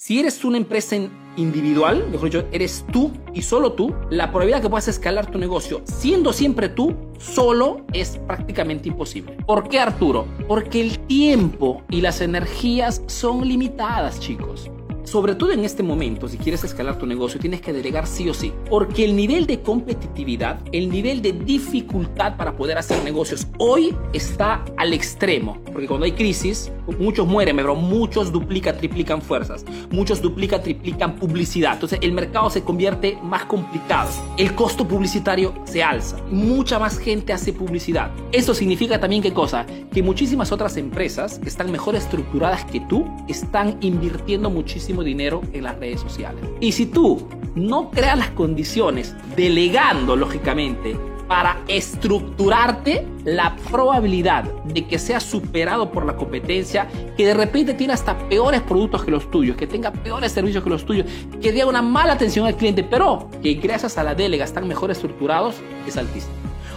Si eres una empresa individual, mejor dicho, eres tú y solo tú, la probabilidad que puedas escalar tu negocio siendo siempre tú solo es prácticamente imposible. ¿Por qué Arturo? Porque el tiempo y las energías son limitadas, chicos. Sobre todo en este momento, si quieres escalar tu negocio, tienes que delegar sí o sí. Porque el nivel de competitividad, el nivel de dificultad para poder hacer negocios hoy está al extremo. Porque cuando hay crisis, muchos mueren, pero muchos duplican, triplican fuerzas. Muchos duplican, triplican publicidad. Entonces el mercado se convierte más complicado. El costo publicitario se alza. Mucha más gente hace publicidad. Eso significa también qué cosa? Que muchísimas otras empresas que están mejor estructuradas que tú están invirtiendo muchísimo dinero en las redes sociales. Y si tú no creas las condiciones, delegando lógicamente, para estructurarte la probabilidad de que sea superado por la competencia, que de repente tiene hasta peores productos que los tuyos, que tenga peores servicios que los tuyos, que dé una mala atención al cliente, pero que gracias a la delega están mejor estructurados, es altísimo.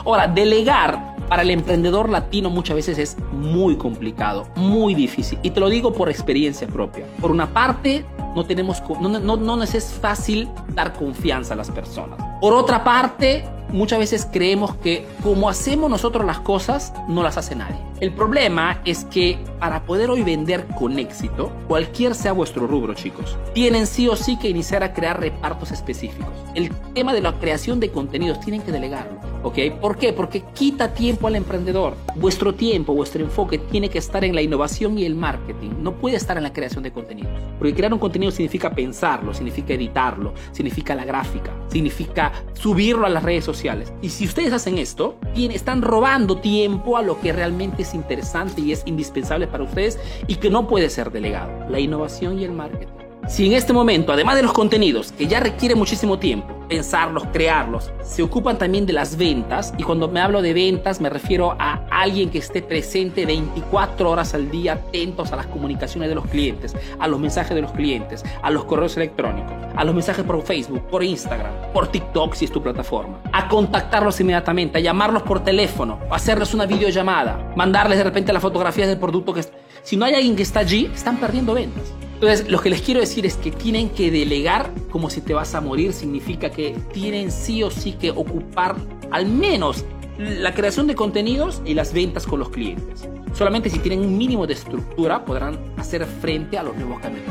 Ahora, delegar para el emprendedor latino muchas veces es muy complicado, muy difícil. Y te lo digo por experiencia propia. Por una parte, no, tenemos, no, no, no nos es fácil dar confianza a las personas. Por otra parte, muchas veces creemos que como hacemos nosotros las cosas, no las hace nadie. El problema es que para poder hoy vender con éxito, cualquier sea vuestro rubro, chicos, tienen sí o sí que iniciar a crear repartos específicos. El tema de la creación de contenidos tienen que delegarlo, ¿ok? ¿Por qué? Porque quita tiempo al emprendedor. Vuestro tiempo, vuestro enfoque tiene que estar en la innovación y el marketing, no puede estar en la creación de contenidos. Porque crear un contenido significa pensarlo, significa editarlo, significa la gráfica, significa subirlo a las redes sociales. Y si ustedes hacen esto, están robando tiempo a lo que realmente es interesante y es indispensable para ustedes y que no puede ser delegado, la innovación y el marketing. Si en este momento, además de los contenidos, que ya requiere muchísimo tiempo, pensarlos, crearlos, se ocupan también de las ventas, y cuando me hablo de ventas me refiero a alguien que esté presente 24 horas al día, atentos a las comunicaciones de los clientes, a los mensajes de los clientes, a los correos electrónicos, a los mensajes por Facebook, por Instagram, por TikTok si es tu plataforma, a contactarlos inmediatamente, a llamarlos por teléfono, a hacerles una videollamada, mandarles de repente las fotografías del producto que... Si no hay alguien que está allí, están perdiendo ventas. Entonces, lo que les quiero decir es que tienen que delegar como si te vas a morir. Significa que tienen sí o sí que ocupar al menos la creación de contenidos y las ventas con los clientes. Solamente si tienen un mínimo de estructura podrán hacer frente a los nuevos cambios.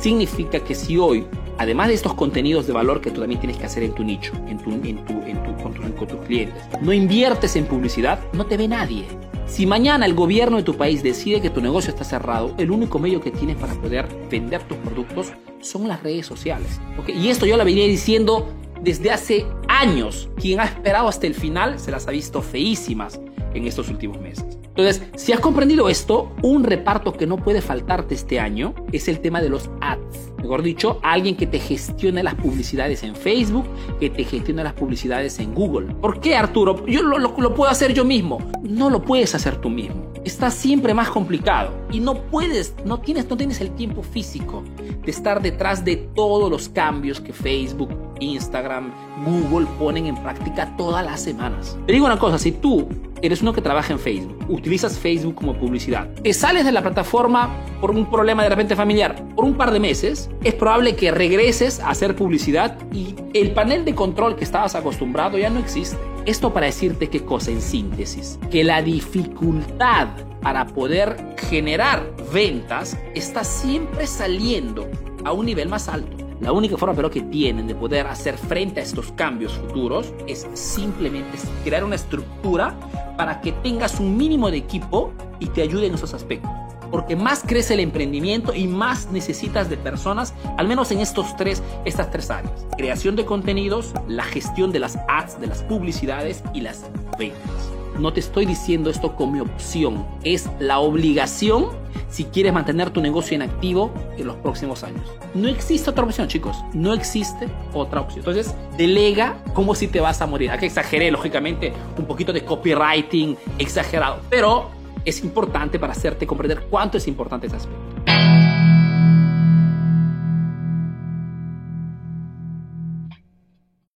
Significa que si hoy, además de estos contenidos de valor que tú también tienes que hacer en tu nicho, en tu, en tu, en tu, con, con tus clientes, no inviertes en publicidad, no te ve nadie. Si mañana el gobierno de tu país decide que tu negocio está cerrado, el único medio que tienes para poder vender tus productos son las redes sociales. Y esto yo lo venía diciendo desde hace años. Quien ha esperado hasta el final se las ha visto feísimas en estos últimos meses. Entonces, si has comprendido esto, un reparto que no puede faltarte este año es el tema de los ads. Mejor dicho, alguien que te gestione las publicidades en Facebook, que te gestione las publicidades en Google. ¿Por qué, Arturo? Yo lo, lo puedo hacer yo mismo. No lo puedes hacer tú mismo. Está siempre más complicado y no puedes, no tienes, no tienes el tiempo físico de estar detrás de todos los cambios que Facebook, Instagram, Google ponen en práctica todas las semanas. Te digo una cosa, si tú eres uno que trabaja en Facebook, utilizas Facebook como publicidad, te sales de la plataforma por un problema de repente familiar por un par de meses, es probable que regreses a hacer publicidad y el panel de control que estabas acostumbrado ya no existe. Esto para decirte qué cosa en síntesis, que la dificultad para poder generar ventas está siempre saliendo a un nivel más alto. La única forma pero que tienen de poder hacer frente a estos cambios futuros es simplemente crear una estructura para que tengas un mínimo de equipo y te ayude en esos aspectos. Porque más crece el emprendimiento y más necesitas de personas, al menos en estos tres, estas tres áreas. Creación de contenidos, la gestión de las ads, de las publicidades y las ventas. No te estoy diciendo esto como opción, es la obligación si quieres mantener tu negocio en activo en los próximos años. No existe otra opción, chicos. No existe otra opción. Entonces, delega como si te vas a morir. Aquí exageré, lógicamente, un poquito de copywriting exagerado, pero es importante para hacerte comprender cuánto es importante ese aspecto.